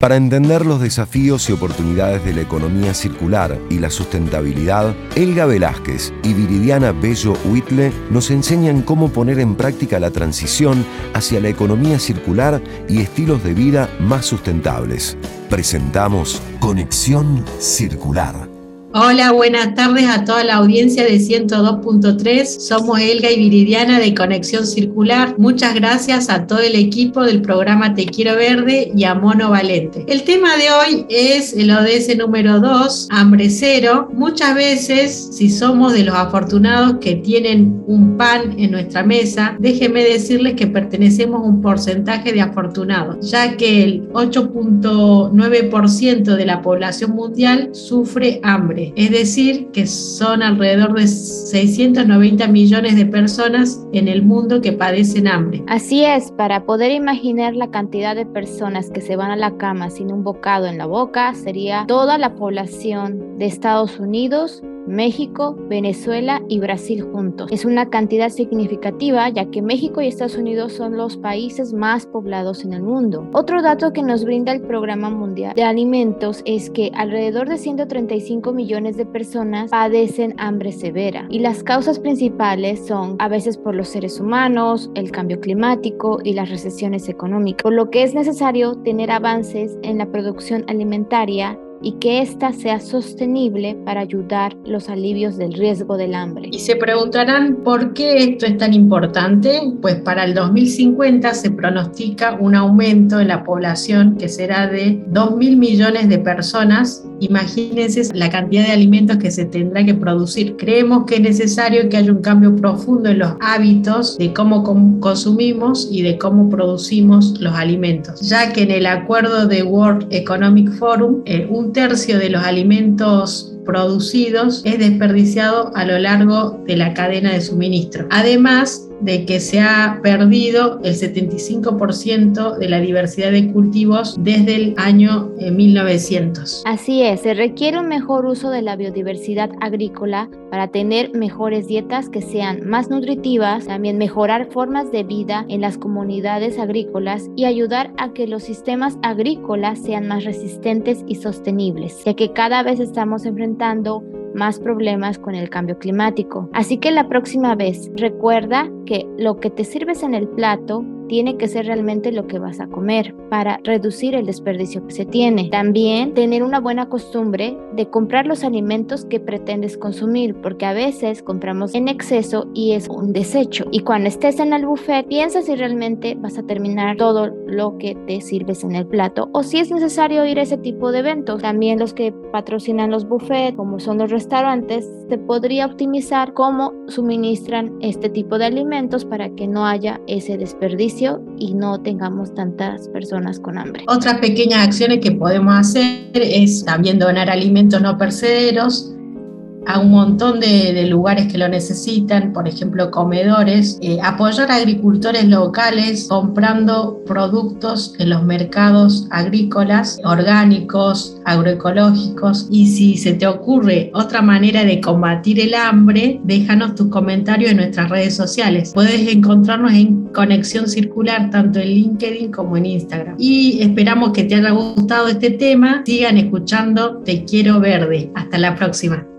Para entender los desafíos y oportunidades de la economía circular y la sustentabilidad, Elga Velázquez y Viridiana Bello Huitle nos enseñan cómo poner en práctica la transición hacia la economía circular y estilos de vida más sustentables. Presentamos Conexión Circular. Hola, buenas tardes a toda la audiencia de 102.3. Somos Elga y Viridiana de Conexión Circular. Muchas gracias a todo el equipo del programa Te Quiero Verde y a Mono Valente. El tema de hoy es el ODS número 2, hambre cero. Muchas veces, si somos de los afortunados que tienen un pan en nuestra mesa, déjenme decirles que pertenecemos a un porcentaje de afortunados, ya que el 8.9% de la población mundial sufre hambre es decir, que son alrededor de 690 millones de personas en el mundo que padecen hambre. Así es, para poder imaginar la cantidad de personas que se van a la cama sin un bocado en la boca, sería toda la población de Estados Unidos México, Venezuela y Brasil juntos. Es una cantidad significativa ya que México y Estados Unidos son los países más poblados en el mundo. Otro dato que nos brinda el Programa Mundial de Alimentos es que alrededor de 135 millones de personas padecen hambre severa y las causas principales son a veces por los seres humanos, el cambio climático y las recesiones económicas, por lo que es necesario tener avances en la producción alimentaria y que ésta sea sostenible para ayudar los alivios del riesgo del hambre. Y se preguntarán por qué esto es tan importante. Pues para el 2050 se pronostica un aumento en la población que será de 2 mil millones de personas. Imagínense la cantidad de alimentos que se tendrá que producir. Creemos que es necesario que haya un cambio profundo en los hábitos de cómo consumimos y de cómo producimos los alimentos, ya que en el acuerdo de World Economic Forum, eh, un tercio de los alimentos producidos es desperdiciado a lo largo de la cadena de suministro. Además, de que se ha perdido el 75% de la diversidad de cultivos desde el año 1900. Eh, Así es, se requiere un mejor uso de la biodiversidad agrícola para tener mejores dietas que sean más nutritivas, también mejorar formas de vida en las comunidades agrícolas y ayudar a que los sistemas agrícolas sean más resistentes y sostenibles, ya que cada vez estamos enfrentando más problemas con el cambio climático. Así que la próxima vez recuerda que lo que te sirves en el plato tiene que ser realmente lo que vas a comer para reducir el desperdicio que se tiene. También tener una buena costumbre de comprar los alimentos que pretendes consumir, porque a veces compramos en exceso y es un desecho. Y cuando estés en el buffet, piensa si realmente vas a terminar todo lo que te sirves en el plato o si es necesario ir a ese tipo de eventos. También los que patrocinan los buffets, como son los restaurantes, se podría optimizar cómo suministran este tipo de alimentos para que no haya ese desperdicio y no tengamos tantas personas con hambre. Otras pequeñas acciones que podemos hacer es también donar alimentos no percederos a un montón de, lugares que lo necesitan, por ejemplo comedores, eh, apoyar a agricultores locales comprando productos en los mercados agrícolas, orgánicos, agroecológicos. Y si se te ocurre otra manera de combatir el hambre, déjanos tus comentarios en nuestras redes sociales. Puedes encontrarnos en Conexión Circular tanto en LinkedIn como en Instagram. Y esperamos que te haya gustado este tema. Sigan escuchando Te Quiero Verde. Hasta la próxima.